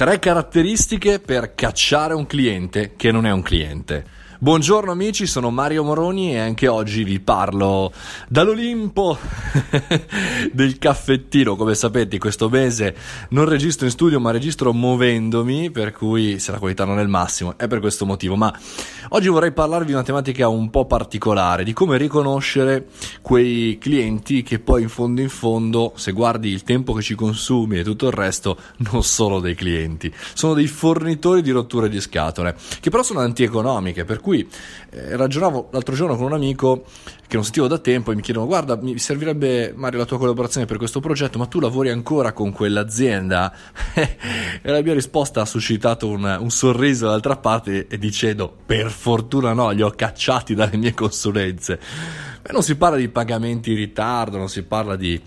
Tre caratteristiche per cacciare un cliente che non è un cliente. Buongiorno amici, sono Mario Moroni e anche oggi vi parlo dall'Olimpo del caffettino. Come sapete, questo mese non registro in studio, ma registro muovendomi, per cui se la qualità non è il massimo è per questo motivo. Ma oggi vorrei parlarvi di una tematica un po' particolare, di come riconoscere quei clienti che poi in fondo in fondo, se guardi il tempo che ci consumi e tutto il resto, non sono dei clienti, sono dei fornitori di rotture di scatole, che però sono antieconomiche, per cui cui eh, ragionavo l'altro giorno con un amico che non sentivo da tempo e mi chiedono guarda mi servirebbe Mario la tua collaborazione per questo progetto ma tu lavori ancora con quell'azienda? E la mia risposta ha suscitato un, un sorriso dall'altra parte e dicendo per fortuna no li ho cacciati dalle mie consulenze. Beh, non si parla di pagamenti in ritardo non si parla di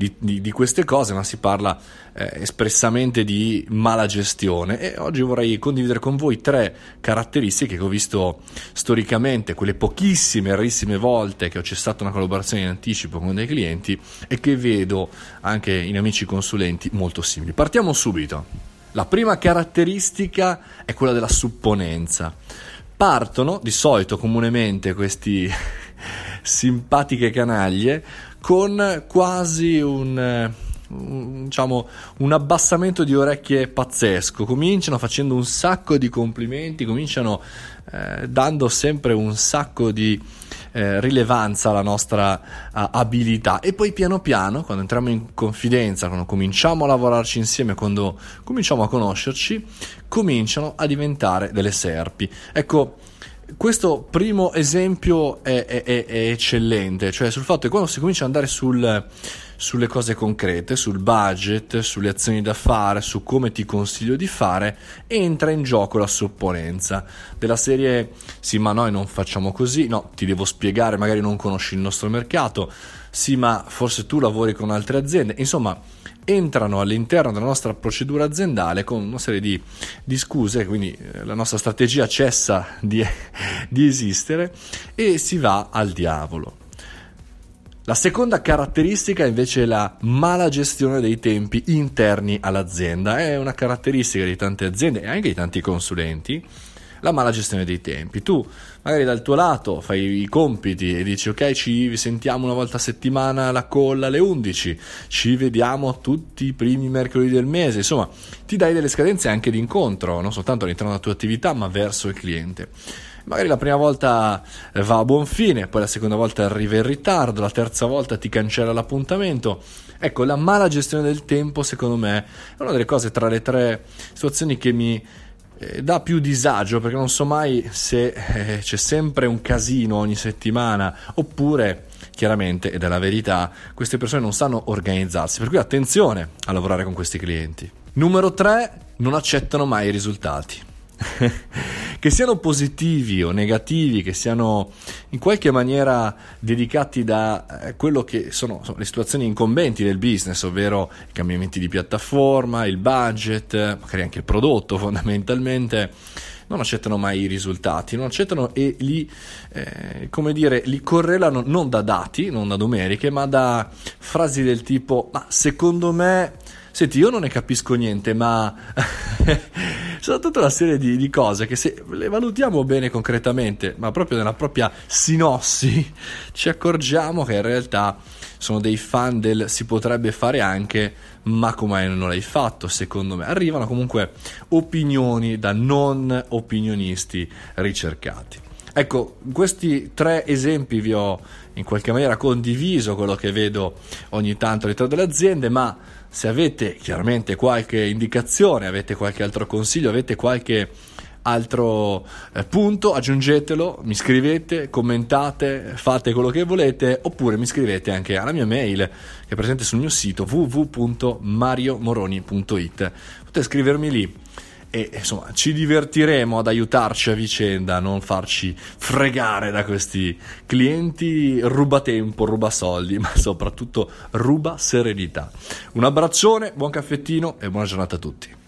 di, di, di queste cose, ma si parla eh, espressamente di mala gestione e oggi vorrei condividere con voi tre caratteristiche che ho visto storicamente, quelle pochissime, rarissime volte che ho cessato una collaborazione in anticipo con dei clienti e che vedo anche in amici consulenti molto simili. Partiamo subito. La prima caratteristica è quella della supponenza. Partono di solito comunemente questi simpatiche canaglie con quasi un, un, diciamo, un abbassamento di orecchie pazzesco. Cominciano facendo un sacco di complimenti, cominciano eh, dando sempre un sacco di eh, rilevanza alla nostra uh, abilità e poi piano piano quando entriamo in confidenza, quando cominciamo a lavorarci insieme, quando cominciamo a conoscerci, cominciano a diventare delle serpi. Ecco, questo primo esempio è, è, è, eccellente, cioè sul fatto che quando si comincia ad andare sul, sulle cose concrete, sul budget, sulle azioni da fare, su come ti consiglio di fare, entra in gioco la supponenza della serie sì ma noi non facciamo così, no ti devo spiegare, magari non conosci il nostro mercato, sì ma forse tu lavori con altre aziende, insomma entrano all'interno della nostra procedura aziendale con una serie di, di scuse, quindi eh, la nostra strategia cessa di, di esistere e si va al diavolo. La seconda caratteristica invece è la mala gestione dei tempi interni all'azienda. È una caratteristica di tante aziende e anche di tanti consulenti la mala gestione dei tempi. Tu magari dal tuo lato fai i compiti e dici ok ci sentiamo una volta a settimana alla colla alle 11, ci vediamo tutti i primi mercoledì del mese, insomma ti dai delle scadenze anche di incontro, non soltanto all'interno della tua attività ma verso il cliente. Magari la prima volta eh, va a buon fine, poi la seconda volta arriva in ritardo, la terza volta ti cancella l'appuntamento. Ecco, la mala gestione del tempo, secondo me, è una delle cose tra le tre situazioni che mi eh, dà più disagio perché non so mai se eh, c'è sempre un casino ogni settimana oppure chiaramente, ed è la verità, queste persone non sanno organizzarsi, per cui attenzione a lavorare con questi clienti. Numero 3, non accettano mai i risultati. che siano positivi o negativi, che siano in qualche maniera dedicati da eh, quello che sono, sono, le situazioni incombenti del business, ovvero i cambiamenti di piattaforma, il budget, magari anche il prodotto fondamentalmente non accettano mai i risultati, non accettano e li, eh, come dire, li correlano non da dati, non da numeriche, ma da frasi del tipo, ma secondo me, senti, io non ne capisco niente, ma sono tutta una serie di, di, cose che se le valutiamo bene concretamente, ma proprio nella propria sinossi, ci accorgiamo che in realtà sono dei fan del si potrebbe fare anche, ma come non l'hai fatto, secondo me. Arrivano comunque opinioni da non opinionisti ricercati. Ecco, questi tre esempi vi ho in qualche maniera condiviso quello che vedo ogni tanto all'interno delle aziende, ma se avete chiaramente qualche indicazione, avete qualche altro consiglio, avete qualche altro eh, punto, aggiungetelo, mi scrivete, commentate, fate quello che volete oppure mi scrivete anche alla mia mail che è presente sul mio sito www.mariomoroni.it. Potete scrivermi lì e insomma ci divertiremo ad aiutarci a vicenda, a non farci fregare da questi clienti ruba tempo, ruba soldi, ma soprattutto ruba serenità. Un abbraccione, buon caffettino e buona giornata a tutti.